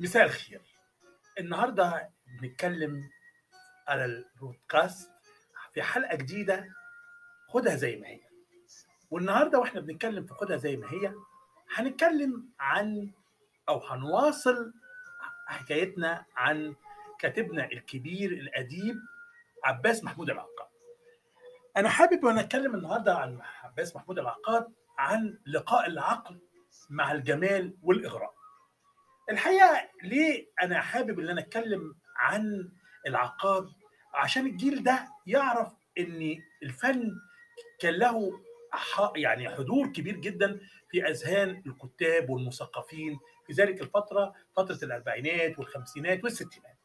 مساء الخير. النهارده بنتكلم على البودكاست في حلقة جديدة خدها زي ما هي. والنهاردة وإحنا بنتكلم في خدها زي ما هي هنتكلم عن أو هنواصل حكايتنا عن كاتبنا الكبير الأديب عباس محمود العقاد أنا حابب وأنا أتكلم النهارده عن عباس محمود العقاد عن لقاء العقل مع الجمال والإغراء. الحقيقة ليه أنا حابب إن أنا أتكلم عن العقاد؟ عشان الجيل ده يعرف إن الفن كان له يعني حضور كبير جدا في أذهان الكتاب والمثقفين في ذلك الفترة فترة الأربعينات والخمسينات والستينات.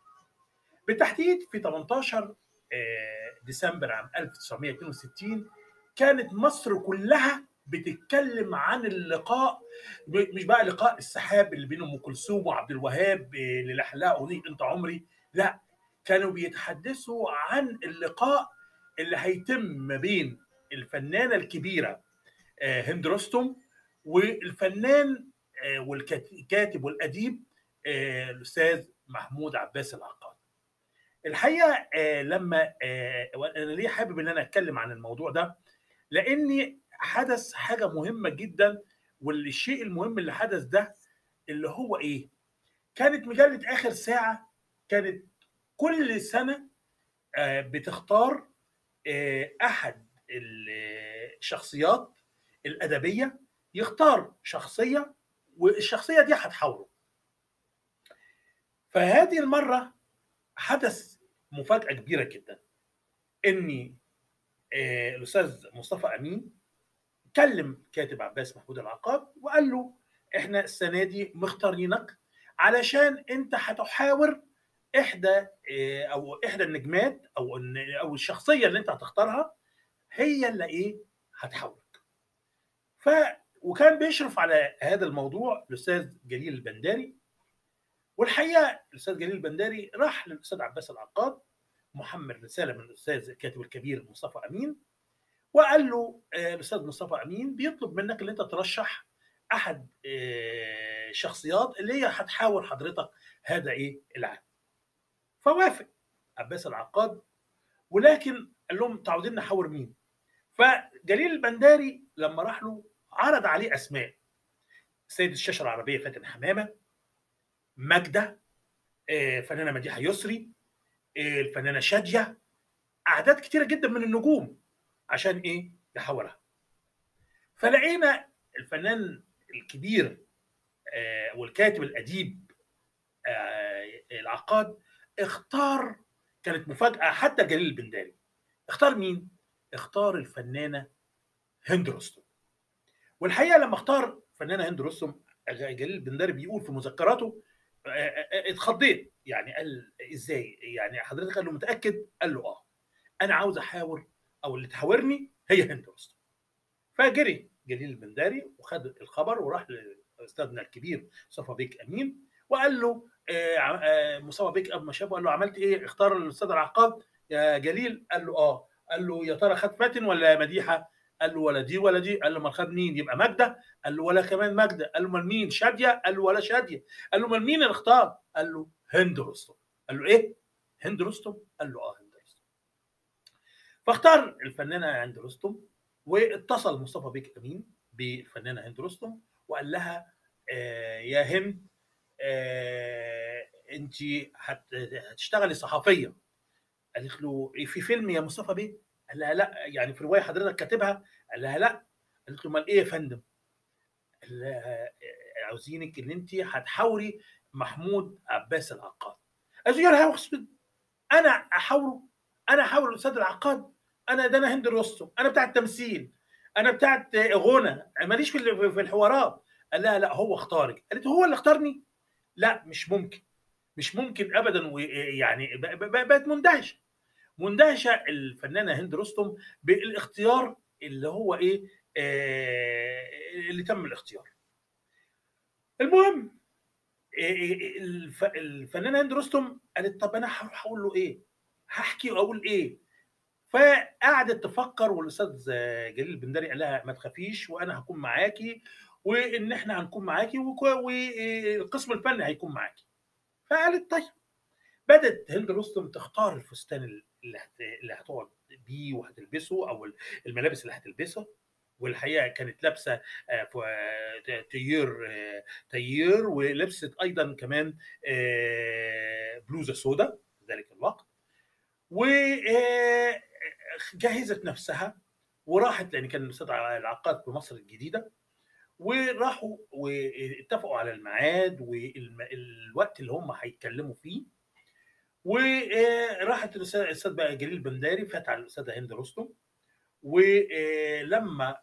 بالتحديد في 18 آه، ديسمبر عام 1962 كانت مصر كلها بتتكلم عن اللقاء مش بقى لقاء السحاب اللي بين أم كلثوم وعبد الوهاب آه، اللي لحلها اغنيه أنت عمري لا كانوا بيتحدثوا عن اللقاء اللي هيتم ما بين الفنانة الكبيرة آه، هند رستم والفنان آه، والكاتب والأديب آه، الأستاذ محمود عباس العقاد. الحقيقة آه، لما آه، أنا ليه حابب إن أنا أتكلم عن الموضوع ده؟ لأني حدث حاجة مهمة جدا والشيء المهم اللي حدث ده اللي هو إيه؟ كانت مجلة آخر ساعة كانت كل سنة آه، بتختار آه، أحد الشخصيات الأدبية يختار شخصية والشخصية دي هتحاوره. فهذه المرة حدث مفاجأة كبيرة جدا ان آه، الأستاذ مصطفى أمين كلم كاتب عباس محمود العقاد وقال له إحنا السنة دي مختارينك علشان أنت هتحاور إحدى آه، أو إحدى النجمات أو أو الشخصية اللي أنت هتختارها هي اللي إيه هتحاورك. ف وكان بيشرف على هذا الموضوع الأستاذ جليل البنداري والحقيقة الأستاذ جليل البنداري راح للأستاذ عباس العقاد محمل رسالة من الأستاذ الكاتب الكبير مصطفى أمين. وقال له آه، الاستاذ مصطفى أمين بيطلب منك إن أنت ترشح أحد آه، الشخصيات اللي هي هتحاور حضرتك هذا إيه؟ العام فوافق. عباس العقاد. ولكن قال لهم تعودين نحاور مين؟ فجليل البنداري لما راح له عرض عليه أسماء. سيد الشاشة العربية فاتن حمامة ماجدة آه، فنانة مديحة يسري آه، الفنانة شادية. أعداد كتيرة جدا من النجوم. عشان إيه؟ يحاورها فلقينا الفنان الكبير آه، والكاتب الأديب آه، العقاد اختار كانت مفاجأة حتى جليل البنداري اختار مين؟ اختار الفنانة هند رستم. والحقيقة لما اختار فنانة هند رستم جليل البنداري بيقول في مذكراته آه، اتخضيت. يعني قال إزاي؟ يعني حضرتك قال له متأكد؟ قال له آه. أنا عاوز أحاور أو اللي تحاورني هي هند رستم فجري جليل البنداري وخد الخبر وراح لاستاذنا الكبير مصطفى بيك امين وقال له آه، آه، مصطفى بيك ما شافه قال له عملت إيه اختار الاستاذ العقاد يا جليل قال له آه قال له يا ترى خد فاتن ولا مديحه قال له ولا دي ولا دي قال له ما خد مين يبقى ماجده قال له ولا كمان ماجده قال له مين شاديه قال له ولا شاديه قال له مين اللي اختار قال له هند رستم قال له إيه هند رستم قال له آه فاختار الفنانة هند رستم واتصل مصطفى بيك أمين بالفنانه هند رستم وقال لها آه يا هند آه انت هت- هتشتغلي صحفيه قالت له في فيلم يا مصطفى بيه؟ قال لها لا يعني في رواية حضرتك كاتبها؟ قال لها لا. قالت له أمال إيه يا فندم؟ قال لها آه، عاوزينك إن انت هتحاوري محمود عباس العقاد. قالت له يا اسود أنا أحاوره أنا أحاور الأستاذ العقاد؟ أنا ده أنا هند رستم أنا بتاع التمثيل. أنا بتاعت غنى. ماليش في في الحوارات. قال لها لا هو اختارك. قالت هو اللي اختارني؟ لا مش ممكن. مش ممكن ابدا. ويعني بقت مندهشة. مندهشة الفنانة هند رستم بالاختيار اللي هو إيه آه اللي تم الاختيار. المهم إيه الف- الفنانة هند رستم قالت طب أنا هروح أقول له إيه؟ هحكي وأقول إيه؟ فقعدت تفكر والأستاذ جليل البندري قال لها ما تخافيش وأنا هكون معاكي وإن إحنا هنكون معاكي والقسم الفني هيكون معاكي. فقالت طيب. بدأت هند رستم تختار الفستان اللي هت... اللي هتقعد بيه وهتلبسه أو الملابس اللي هتلبسها. والحقيقة كانت لابسة تيير تيير ولبست أيضا كمان بلوزة سوداء في ذلك الوقت. وجهزت نفسها وراحت لأن كان الاستاذ العقاد في مصر الجديدة وراحوا واتفقوا على الميعاد والوقت اللي هم هيتكلموا فيه. وراحت الاستاذ بقى جليل بنداري فات على الأستاذة هند رستم ولما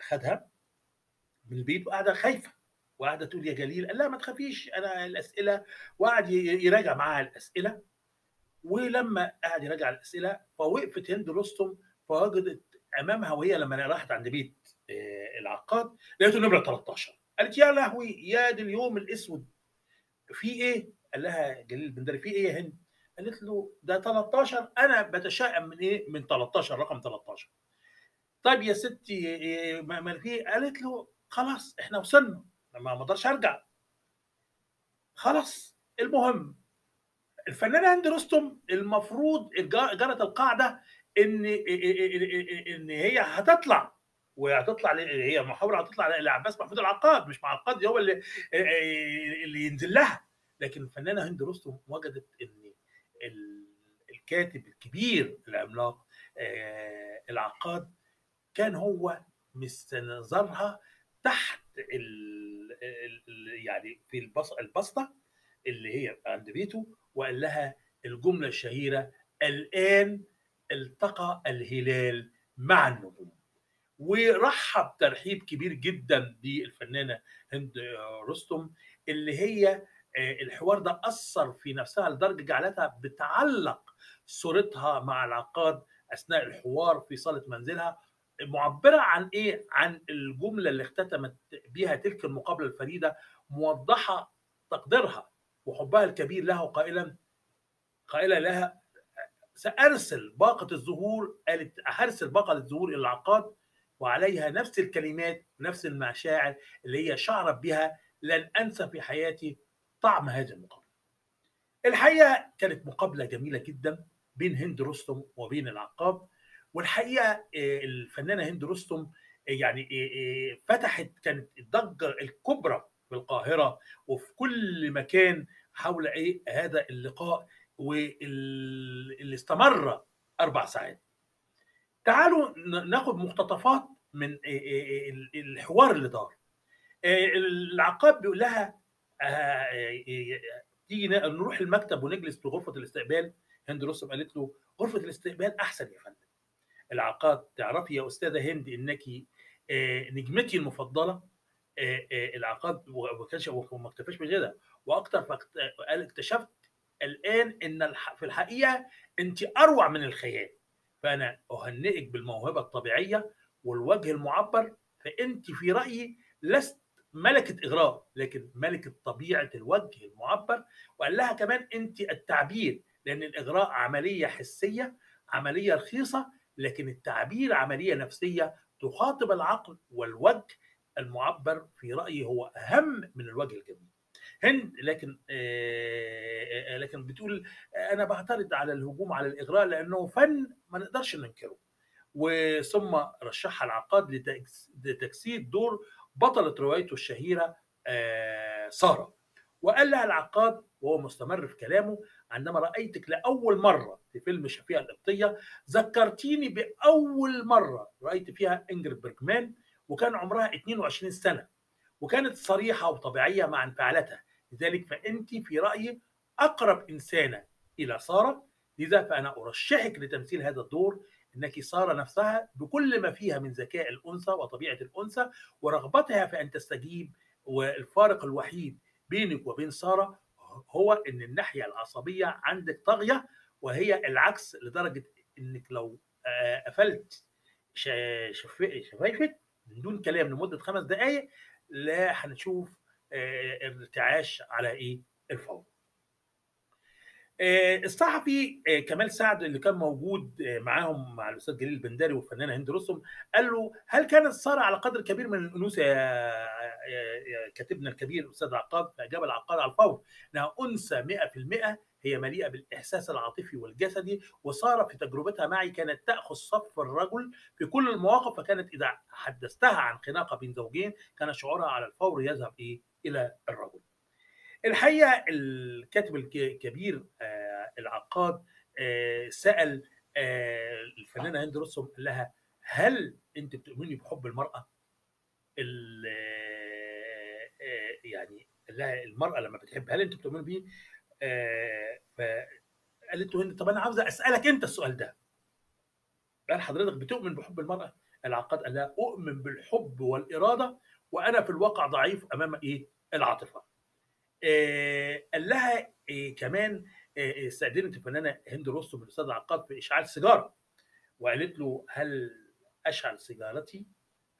خدها من البيت وقاعدة خايفة وقاعدة تقول يا جليل قال لا ما تخافيش أنا الأسئلة وقعد يراجع معاها الأسئلة. ولما قعد يراجع الأسئلة فوقفت هند رستم فوجدت أمامها وهي لما راحت عند بيت العقاد لقيته نمرة 13 قالت يا لهوي يا دي اليوم الأسود في إيه؟ قال لها جليل بندري في إيه يا هند؟ قالت له ده 13 أنا بتشائم من إيه؟ من 13 رقم 13 طيب يا ستي ما في قالت له خلاص إحنا وصلنا ما أقدرش أرجع خلاص المهم الفنانه هند رستم المفروض جرت القاعدة ان إن هي هتطلع وهتطلع هي محاولة هتطلع لعباس محمود العقاد مش مع العقاد هو اللي اللي ينزل لها. لكن الفنانة هند رستم وجدت إن الكاتب الكبير العملاق العقاد كان هو مستنظرها تحت ال يعني في البسطة اللي هي عند بيته وقال لها الجملة الشهيرة الآن التقى الهلال مع النجوم. ورحب ترحيب كبير جدا بالفنانة هند رستم اللي هي الحوار ده أثر في نفسها لدرجة جعلتها بتعلق صورتها مع العقاد أثناء الحوار في صالة منزلها. معبرة عن إيه؟ عن الجملة اللي اختتمت بها تلك المقابلة الفريدة موضحة تقديرها. وحبها الكبير لها وقائلا قائلة لها سأرسل باقة الزهور قالت هرسل باقة الزهور إلى العقاد وعليها نفس الكلمات نفس المشاعر اللي هي شعرت بها لن أنسى في حياتي طعم هذه المقابله. الحقيقة كانت مقابلة جميلة جدا بين هند رستم وبين العقاب والحقيقة الفنانة هند رستم يعني فتحت كانت الضجة الكبرى في القاهرة وفي كل مكان حول إيه هذا اللقاء واللي استمر أربع ساعات. تعالوا ناخد مقتطفات من الحوار اللي دار. العقاب بيقول لها تيجي نروح المكتب ونجلس في غرفة الاستقبال هند رستم قالت له غرفة الاستقبال أحسن يا فندم. العقاد تعرفي يا أستاذة هند انك نجمتي المفضلة العقاد وما كانش وما اكتفاش بكده وأكثر قال اكتشفت الآن إن في الحقيقة انت أروع من الخيال. فأنا أهنئك بالموهبة الطبيعية والوجه المعبر فانت في رأيي لست ملكة اغراء لكن ملكة طبيعة الوجه المعبر. وقال لها كمان انت التعبير لأن الإغراء عملية حسية عملية رخيصة لكن التعبير عملية نفسية تخاطب العقل والوجه المعبر في رأيي هو أهم من الوجه الجميل. هند لكن آه لكن بتقول أنا بعترض على الهجوم على الإغراء لأنه فن ما نقدرش ننكره. وثم رشحها العقاد لتجسيد دور بطلة روايته الشهيرة آه سارة. وقال لها العقاد وهو مستمر في كلامه عندما رأيتك لأول مرة في فيلم شفيقه القبطية ذكرتيني بأول مرة رأيت فيها إنجريد بيرجمان وكان عمرها 22 سنة وكانت صريحة وطبيعية مع انفعالاتها. لذلك فأنت في رأيي أقرب إنسانة إلى سارة. لذا فأنا أرشحك لتمثيل هذا الدور إنك سارة نفسها بكل ما فيها من ذكاء الأنثى وطبيعة الأنثى ورغبتها في أن تستجيب والفارق الوحيد بينك وبين سارة هو إن الناحية العصبية عندك طاغية وهي العكس لدرجة إنك لو قفلت شفايفك من دون كلام لمدة خمس دقائق لا هنشوف ارتعاش على إيه؟ الفور. آه، الصحفي آه، كمال سعد اللي كان موجود آه، معاهم مع الأستاذ جليل البنداري والفنانه هند رستم قال له هل كانت ساره على قدر كبير من الأنوثة يا كاتبنا الكبير الاستاذ العقاد فاجاب العقاد على الفور؟ إنها أنثى 100% هي مليئة بالإحساس العاطفي والجسدي وساره في تجربتها معي كانت تأخذ صف الرجل في كل المواقف فكانت إذا حدثتها عن خناقة بين زوجين كان شعورها على الفور يذهب إيه إلى الرجل. الحقيقة الكاتب الك- الكبير آه، العقاد آه، سأل آه، الفنانة هند رستم قال لها هل أنت بتؤمني بحب المرأة؟ ال- آه، آه، يعني قال لها المرأة لما بتحب هل أنت بتؤمني بيه؟ آه، فقالت له هند طب أنا عاوزه أسألك أنت السؤال ده. قال حضرتك بتؤمن بحب المرأة؟ العقاد قال لها أؤمن بالحب والإرادة وأنا في الواقع ضعيف أمام إيه؟ العاطفة. آه، قال لها آه، كمان آه، استأذنت الفنانة هند رستم الاستاذ عقاد في إشعال سيجارة وقالت له هل أشعل سيجارتي؟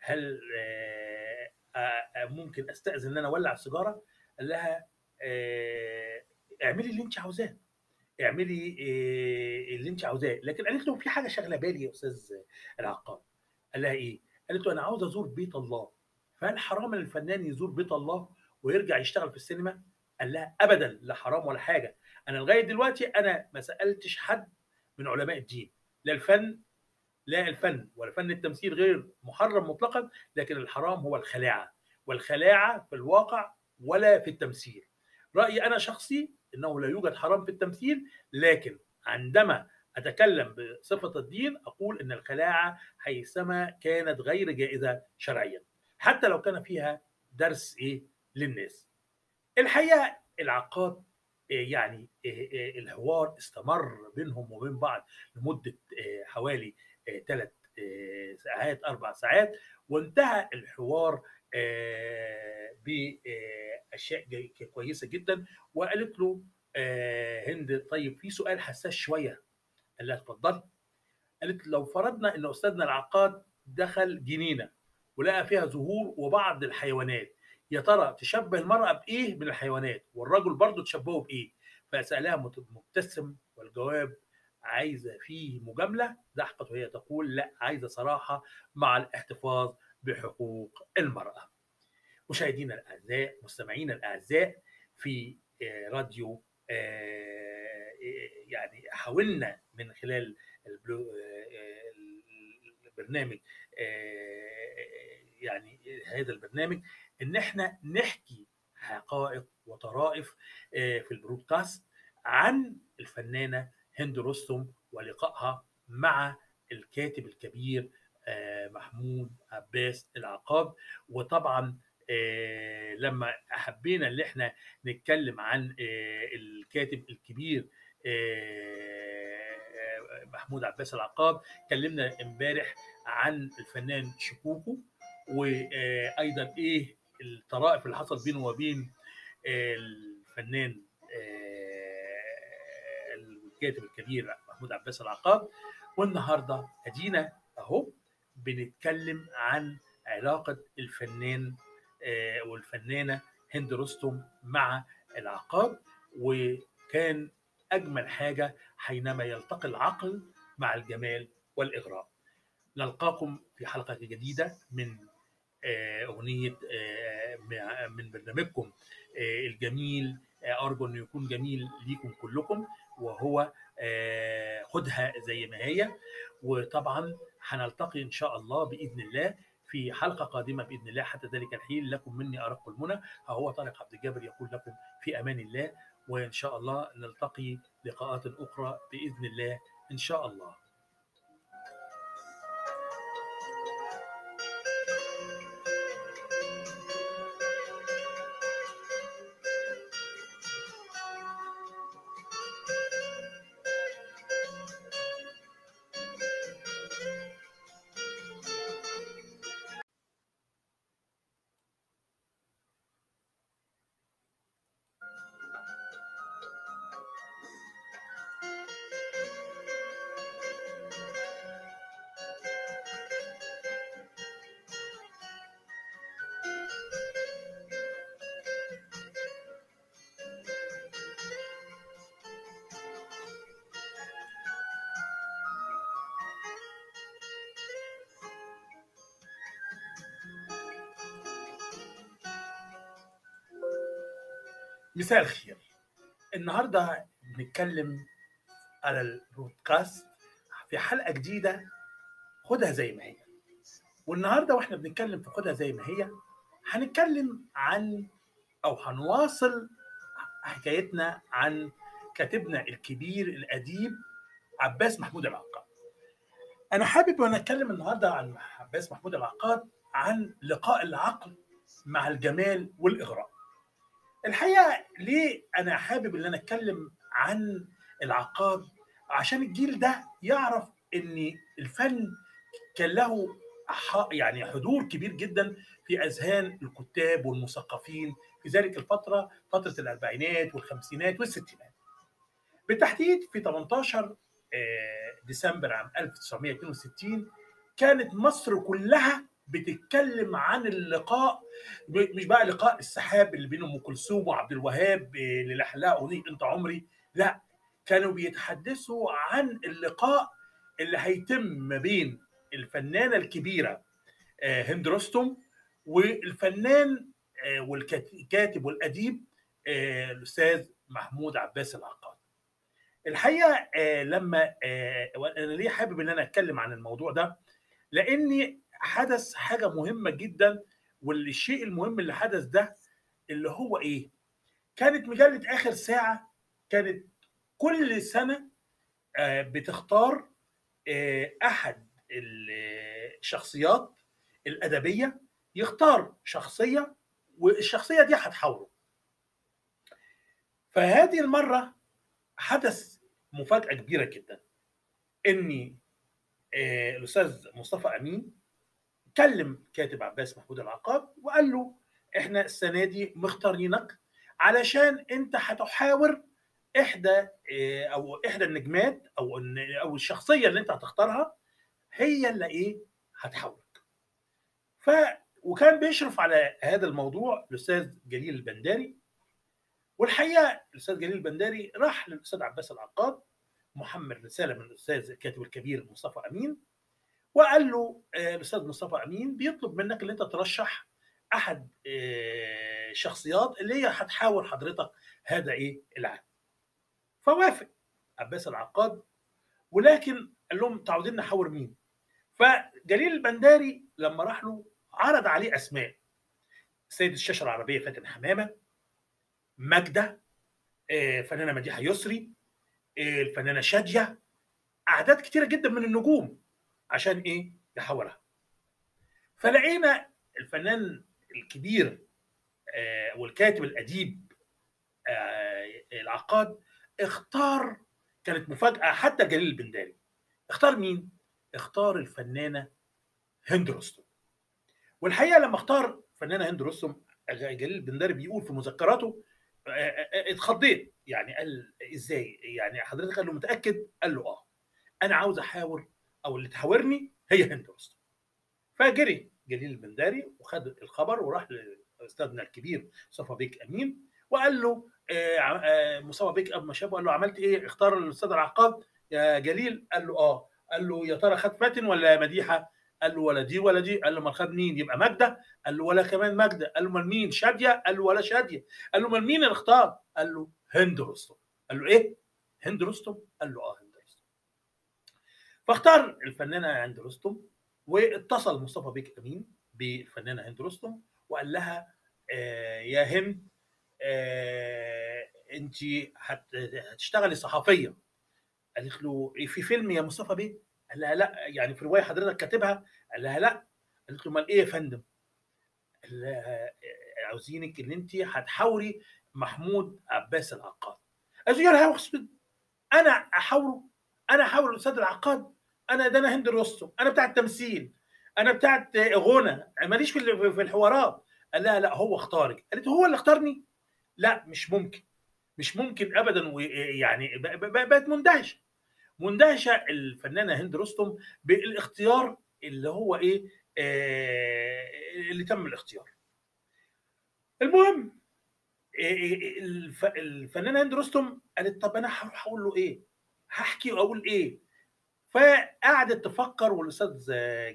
هل آه، آه، ممكن أستأذن إن أنا أولع السيجارة؟ قال لها آه، اعملي اللي انت عاوزاه. اعملي آه، اللي انت عاوزاه. لكن قالت له في حاجة شغله بالي يا أستاذ العقاد قال لها إيه؟ قالت له أنا عاوز أزور بيت الله. فهل حرام إن الفنان يزور بيت الله ويرجع يشتغل في السينما؟ قال لها ابدا لا حرام ولا حاجة. أنا لغاية دلوقتي أنا ما سألتش حد من علماء الدين. لا الفن لا الفن ولا فن التمثيل غير محرم مطلقا لكن الحرام هو الخلاعة. والخلاعة في الواقع ولا في التمثيل. رأيي أنا شخصي إنه لا يوجد حرام في التمثيل لكن عندما أتكلم بصفة الدين أقول إن الخلاعة حيثما كانت غير جائزة شرعيا حتى لو كان فيها درس إيه؟ للناس. الحقيقة العقاد يعني الحوار استمر بينهم وبين بعض لمدة حوالي ثلاث ساعات أربع ساعات وانتهى الحوار بأشياء كويسة جدا. وقالت له هند طيب في سؤال حساس شوية. قال لها اتفضلي. قالت لو فرضنا إن أستاذنا العقاد دخل جنينة ولقى فيها زهور وبعض الحيوانات يا ترى تشبه المرأة بإيه من الحيوانات؟ والرجل برضه تشبهه بإيه؟ فسألها مبتسم والجواب عايزة فيه مجاملة. ضحكت وهي تقول لا عايزة صراحة مع الاحتفاظ بحقوق المرأة. مشاهدينا الأعزاء مستمعينا الأعزاء في راديو يعني حاولنا من خلال البرنامج يعني هذا البرنامج إن إحنا نحكي حقائق وطرائف في البرودكاست عن الفنانة هند رستم ولقائها مع الكاتب الكبير محمود عباس العقاب. وطبعا لما حبينا إن إحنا نتكلم عن الكاتب الكبير محمود عباس العقاب كلمنا امبارح عن الفنان شكوكو. وأيضا إيه الطرائف اللي حصل بينه وبين الفنان الكاتب الكبير محمود عباس العقاب. والنهاردة أدينا أهو. بنتكلم عن علاقة الفنان والفنانة هند رستم مع العقاب وكان أجمل حاجة حينما يلتقي العقل مع الجمال والإغراء. نلقاكم في حلقة جديدة من أغنية من برنامجكم الجميل أرجو انه يكون جميل ليكم كلكم وهو خدها زي ما هي. وطبعا هنلتقي إن شاء الله بإذن الله في حلقة قادمة بإذن الله. حتى ذلك الحين لكم مني أرق المنى. هو طارق عبد الجابر يقول لكم في أمان الله وإن شاء الله نلتقي لقاءات أخرى بإذن الله إن شاء الله. مساء الخير. النهارده بنتكلم على البودكاست في حلقة جديدة خدها زي ما هي. والنهاردة وإحنا بنتكلم في خدها زي ما هي هنتكلم عن أو هنواصل حكايتنا عن كاتبنا الكبير الأديب عباس محمود العقاد أنا حابب وأنا أتكلم النهارده عن عباس محمود العقاد عن لقاء العقل مع الجمال والإغراء. الحقيقة ليه أنا حابب إن أنا أتكلم عن العقاد؟ عشان الجيل ده يعرف إن الفن كان له يعني حضور كبير جدا في أذهان الكتاب والمثقفين في ذلك الفترة فترة الأربعينات والخمسينات والستينات. بالتحديد في 18 ديسمبر عام 1962 كانت مصر كلها بتتكلم عن اللقاء مش بقى لقاء السحاب اللي بين أم كلثوم وعبد الوهاب اللي لحلها اغنيه أنت عمري لا كانوا بيتحدثوا عن اللقاء اللي هيتم ما بين الفنانة الكبيرة هند رستم والفنان والكاتب والأديب الأستاذ محمود عباس العقاد. الحقيقة لما أنا ليه حابب إن أنا أتكلم عن الموضوع ده؟ لأني حدث حاجة مهمة جدا والشيء المهم اللي حدث ده اللي هو إيه؟ كانت مجلة آخر ساعة كانت كل سنة بتختار أحد الشخصيات الأدبية يختار شخصية والشخصية دي هتحاوره. فهذه المرة حدث مفاجأة كبيرة جدا إني الأستاذ مصطفى أمين كلم كاتب عباس محمود العقاد وقال له إحنا السنة دي مختارينك علشان أنت هتحاور إحدى أو إحدى النجمات أو أو الشخصية اللي أنت هتختارها هي اللي إيه هتحاورك. ف وكان بيشرف على هذا الموضوع الأستاذ جليل البنداري والحقيقة الأستاذ جليل البنداري راح للأستاذ عباس العقاد محمل رسالة من الأستاذ الكاتب الكبير مصطفى أمين. وقال له الاستاذ مصطفى أمين بيطلب منك إن أنت ترشح أحد الشخصيات اللي هي هتحاور حضرتك هذا إيه؟ العام فوافق. عباس العقاد. ولكن قال لهم تعودين نحاور مين؟ فجليل البنداري لما راح له عرض عليه أسماء. سيد الشاشة العربية فاتن حمامة ماجدة فنانة مديحة يسري الفنانة شادية. أعداد كتيرة جدا من النجوم. عشان إيه؟ يحاورها فلقينا الفنان الكبير والكاتب الأديب العقاد اختار كانت مفاجأة حتى جليل البنداري اختار مين؟ اختار الفنانة هند رستم. والحقيقة لما اختار فنانة هند رستم جليل البنداري بيقول في مذكراته اتخضيت. يعني قال إزاي؟ يعني حضرتك قال له متأكد؟ قال له آه. أنا عاوز أحاور أو اللي تحاورني هي هند رستم فجري جليل البنداري وخد الخبر وراح لاستاذنا الكبير مصطفى بيك امين وقال له مصطفى بيك ما شافه قال له عملت إيه اختار الاستاذ العقاد يا جليل قال له آه قال له يا ترى خد فاتن ولا مديحه قال له ولا دي ولا دي قال له ما خد مين يبقى ماجده قال له ولا كمان ماجده قال له مين شاديه قال له ولا شاديه قال له مين اللي اختار قال له هند رستم قال له إيه هند رستم قال له آه فاختار الفنانة هند رستم واتصل مصطفى بيك أمين بالفنانه هند رستم وقال لها آه يا هند آه انت هتشتغلي صحفيه قالت له في فيلم يا مصطفى بيه؟ قال لها لا يعني في رواية حضرتك كاتبها؟ قال لها لا. قالت له أمال إيه يا فندم؟ قال لها عاوزينك إن انت هتحاوري محمود عباس العقاد. قالت له يا اسود أنا أحاوره أنا أحاور الأستاذ العقاد؟ أنا ده أنا هند رستم أنا بتاع التمثيل. أنا بتاعت غنى. ماليش في في الحوارات. قال لها لا هو اختارك. قالت هو اللي اختارني؟ لا مش ممكن. مش ممكن ابدا. يعني بقت مندهشة. مندهشة الفنانة هند رستم بالاختيار اللي هو إيه آه اللي تم الاختيار. المهم الفنانة هند رستم قالت طب أنا هروح أقول له إيه؟ هحكي وأقول إيه؟ فقعدت تفكر والأستاذ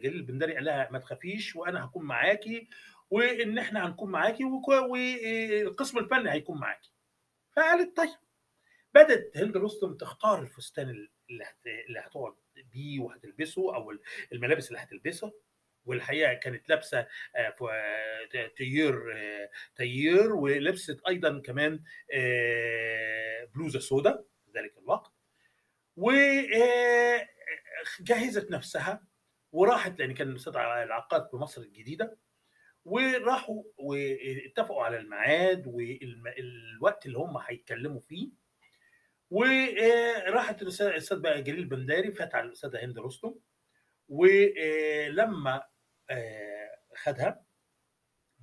جليل البندري قال لها ما تخافيش وأنا هكون معاكي وإن إحنا هنكون معاكي والقسم الفني هيكون معاكي. فقالت طيب. بدأت هند رستم تختار الفستان اللي هت... اللي هتقعد بيه وهتلبسه أو الملابس اللي هتلبسها. والحقيقة كانت لابسة تيير تيير ولبست أيضا كمان بلوزة سوداء في ذلك الوقت. وجهزت نفسها وراحت لأن كان الاستاذ العقاد في مصر الجديدة وراحوا واتفقوا على الميعاد والوقت اللي هم هيتكلموا فيه. وراحت الأستاذ بقى جليل بنداري فات على الأستاذة هند رستم ولما خدها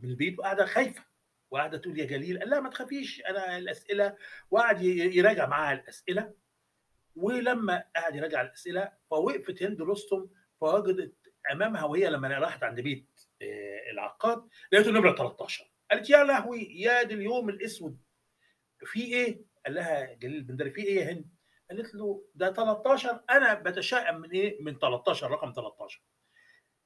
من البيت وقاعدة خايفة وقاعدة تقول يا جليل قال لا ما تخافيش أنا الأسئلة وقعد يراجع معاها الأسئلة. ولما قعد يراجع الأسئلة فوقفت هند رستم فوجدت أمامها وهي لما راحت عند بيت العقاد لقيته نمرة 13 قالت يا لهوي يا دي اليوم الأسود في إيه؟ قال لها جليل بندري في إيه يا هند؟ قالت له ده 13 أنا بتشائم من إيه؟ من 13 رقم 13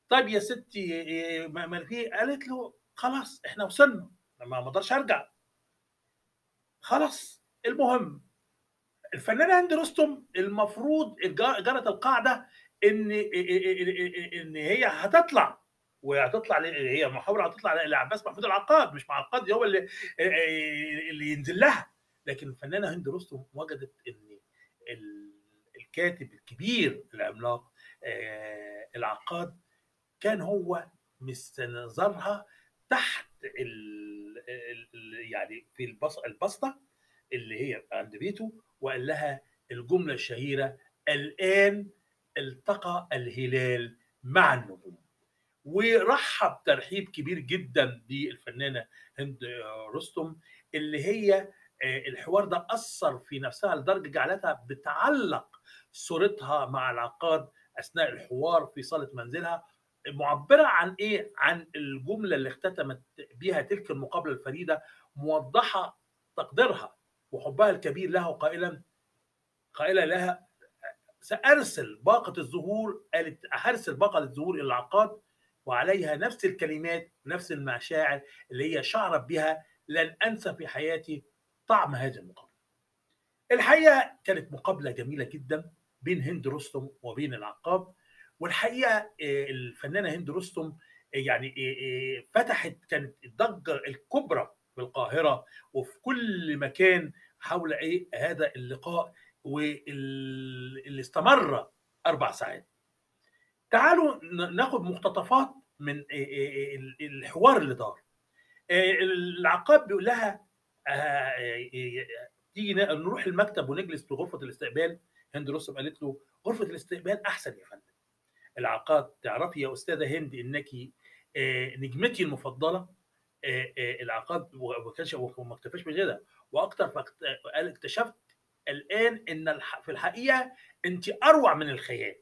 طيب يا ستي ما في قالت له خلاص إحنا وصلنا ما أقدرش أرجع خلاص المهم الفنانه هند رستم المفروض جرت القاعدة ان إن هي هتطلع وهتطلع هي محاولة هتطلع لعباس محمود العقاد مش مع العقاد هو اللي اللي ينزل لها. لكن الفنانة هند رستم وجدت إن الكاتب الكبير العملاق العقاد كان هو مستنظرها تحت ال يعني في البسطة اللي هي عند بيته. وقال لها الجملة الشهيرة الآن التقى الهلال مع النجوم. ورحب ترحيب كبير جدا بالفنانة هند رستم اللي هي الحوار ده أثر في نفسها لدرجة جعلتها بتعلق صورتها مع العقاد أثناء الحوار في صالة منزلها. معبرة عن إيه؟ عن الجملة اللي اختتمت بها تلك المقابلة الفريدة موضحة تقديرها. وحبها الكبير لها وقائلا قائلة لها سأرسل باقة الزهور قالت هرسل باقة الزهور إلى العقاد وعليها نفس الكلمات نفس المشاعر اللي هي شعرت بها لن أنسى في حياتي طعم هذه المقابله. الحقيقة كانت مقابلة جميلة جدا بين هند رستم وبين العقاب والحقيقة الفنانة هند رستم يعني فتحت كانت الضجة الكبرى في القاهرة وفي كل مكان حول إيه هذا اللقاء واللي استمر أربع ساعات. تعالوا ناخد مقتطفات من الحوار اللي دار. العقاب بيقول لها تيجي نروح المكتب ونجلس في غرفة الاستقبال هند رستم قالت له غرفة الاستقبال أحسن يا فندم. العقاد تعرفي يا أستاذة هند انك نجمتي المفضلة العقاد وما كانش وما اكتفاش بكده وأكثر قال اكتشفت الآن إن في الحقيقة انت أروع من الخيال.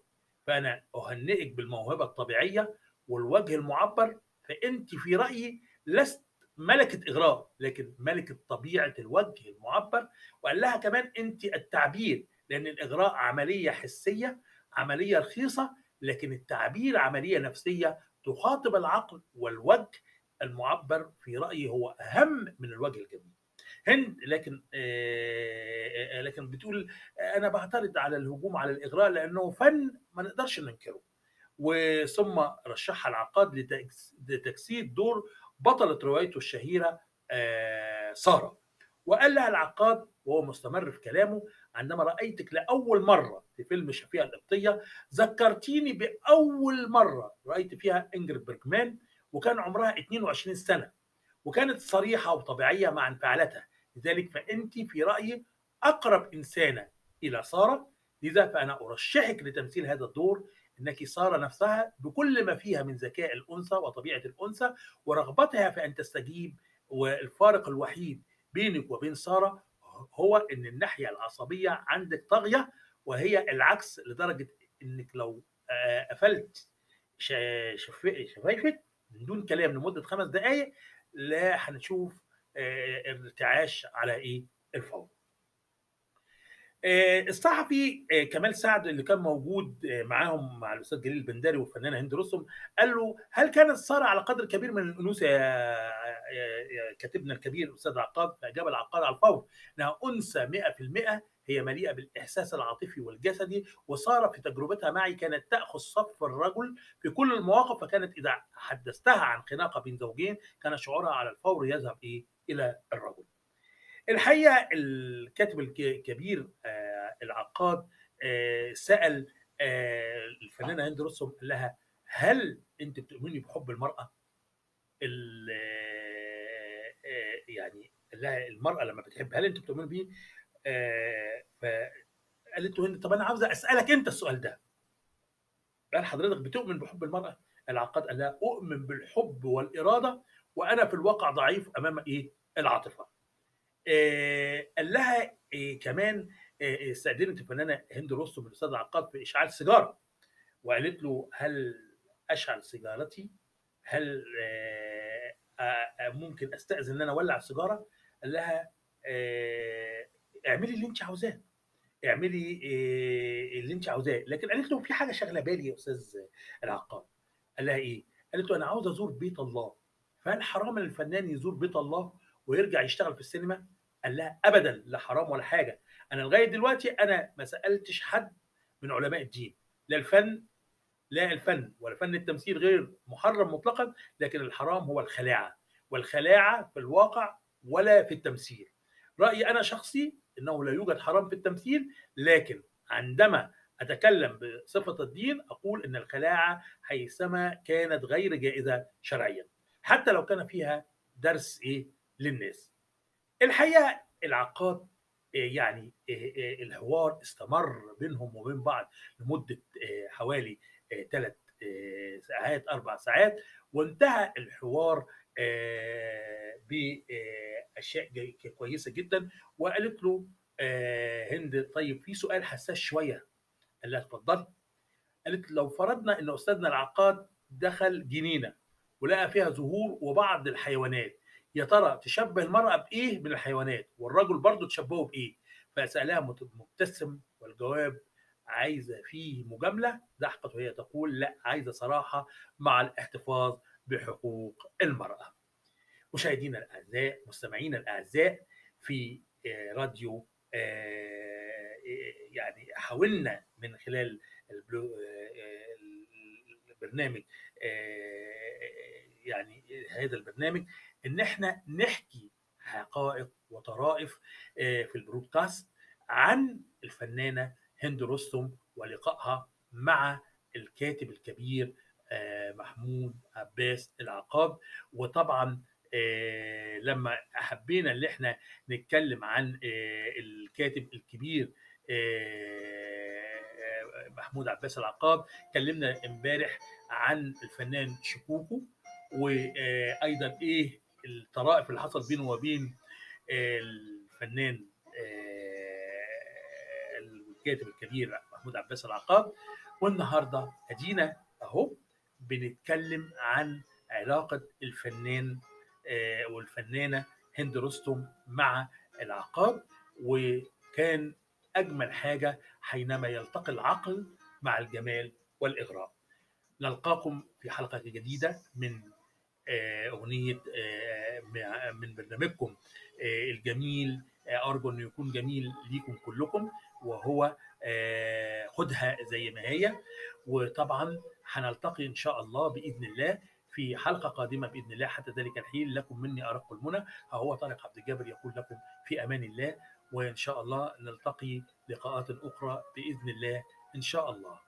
فأنا أهنئك بالموهبة الطبيعية والوجه المعبر فانت في رأيي لست ملكة اغراء لكن ملكة طبيعة الوجه المعبر. وقال لها كمان انت التعبير لأن الإغراء عملية حسية عملية رخيصة لكن التعبير عملية نفسية تخاطب العقل والوجه المعبر في رأيي هو أهم من الوجه الجميل. هند لكن آه لكن بتقول أنا بعترض على الهجوم على الإغراء لأنه فن ما نقدرش ننكره. وثم رشحها العقاد لتجسيد دور بطلة روايته الشهيرة آه سارة. وقال لها العقاد وهو مستمر في كلامه عندما رأيتك لأول مرة في فيلم شفيقه القبطية ذكرتيني بأول مرة رأيت فيها إنجريد بيرجمان وكان عمرها 22 سنة وكانت صريحة وطبيعية مع انفعالاتها. لذلك فأنت في رأيي أقرب إنسانة إلى سارة. لذا فأنا أرشحك لتمثيل هذا الدور إنك سارة نفسها بكل ما فيها من ذكاء الأنثى وطبيعة الأنثى ورغبتها في أن تستجيب والفارق الوحيد بينك وبين سارة هو إن الناحية العصبية عندك طاغية وهي العكس لدرجة إنك لو قفلت شفايفك من دون كلام لمدة خمس دقائق لا هنشوف ارتعاش على إيه؟ الفور. آه، الصحفي آه، كمال سعد اللي كان موجود آه، معاهم مع الأستاذ جليل البنداري والفنانه هند رستم قال له هل كانت ساره على قدر كبير من الأنوثة يا كاتبنا الكبير الاستاذ العقاد فاجاب العقاد على الفور؟ إنها أنثى 100% هي مليئة بالإحساس العاطفي والجسدي وساره في تجربتها معي كانت تأخذ صف الرجل في كل المواقف فكانت إذا حدثتها عن خناقة بين زوجين كان شعورها على الفور يذهب إيه إلى الرجل. الحقيقة الكاتب الك- الكبير آه، العقاد آه، سأل آه، الفنانة هند رستم قال لها هل أنت بتؤمني بحب المرأة؟ ال- آه، آه، يعني قال لها المرأة لما بتحب هل أنت بتؤمني بيه؟ آه، فقالت له هند طب أنا عاوزه أسألك أنت السؤال ده. قال حضرتك بتؤمن بحب المرأة؟ العقاد قال لها أؤمن بالحب والإرادة وأنا في الواقع ضعيف أمام إيه؟ العاطفة. آه، قال لها آه، كمان آه، استأذنت الفنانة هند رستم الأستاذ عقاد في إشعال سيجارة وقالت له هل أشعل سيجارتي؟ هل آه، ممكن أستأذن إن أنا أولع السيجارة؟ قال لها اعملي اللي أنت عاوزاه. اعملي آه، اللي أنت عاوزاه. لكن قالت له في حاجة شاغلة بالي يا أستاذ العقاد قال لها إيه؟ قالت له أنا عاوز أزور بيت الله. فهل حرام إن الفنان يزور بيت الله ويرجع يشتغل في السينما؟ قال لها ابدا لا حرام ولا حاجة. أنا لغاية دلوقتي أنا ما سألتش حد من علماء الدين. لا الفن لا الفن ولا فن التمثيل غير محرم مطلقا لكن الحرام هو الخلاعة. والخلاعة في الواقع ولا في التمثيل. رأيي أنا شخصي إنه لا يوجد حرام في التمثيل لكن عندما أتكلم بصفة الدين أقول إن الخلاعة حيثما كانت غير جائزة شرعيا حتى لو كان فيها درس إيه؟ للناس. الحقيقة العقاد يعني الحوار استمر بينهم وبين بعض لمدة حوالي ثلاث ساعات أربع ساعات وانتهى الحوار بأشياء كويسة جدا. وقالت له هند طيب في سؤال حساس شوية. قال لها اتفضلي. قالت لو فرضنا إن أستاذنا العقاد دخل جنينة ولقى فيها زهور وبعض الحيوانات يا ترى تشبه المرأة بإيه من الحيوانات؟ والرجل برضه تشبهه بإيه؟ فسألها مبتسم والجواب عايزة فيه مجاملة. ضحكت وهي تقول لا عايزة صراحة مع الاحتفاظ بحقوق المرأة. مشاهدينا الأعزاء مستمعينا الأعزاء في راديو يعني حاولنا من خلال البرنامج يعني هذا البرنامج إن إحنا نحكي حقائق وطرائف في البرودكاست عن الفنانة هند رستم ولقائها مع الكاتب الكبير محمود عباس العقاب. وطبعا لما حبينا إن إحنا نتكلم عن الكاتب الكبير محمود عباس العقاب كلمنا امبارح عن الفنان شكوكو. وأيضا إيه الطرائف اللي حصل بينه وبين الفنان الكاتب الكبير محمود عباس العقاب. والنهاردة أدينا أهو. بنتكلم عن علاقة الفنان والفنانة هند رستم مع العقاب وكان أجمل حاجة حينما يلتقي العقل مع الجمال والإغراء. نلقاكم في حلقة جديدة من أغنية من برنامجكم الجميل أرجو انه يكون جميل ليكم كلكم وهو خدها زي ما هي. وطبعا هنلتقي إن شاء الله بإذن الله في حلقة قادمة بإذن الله. حتى ذلك الحين لكم مني أرق المنى. هو طارق عبد الجابر يقول لكم في أمان الله وإن شاء الله نلتقي لقاءات أخرى بإذن الله إن شاء الله.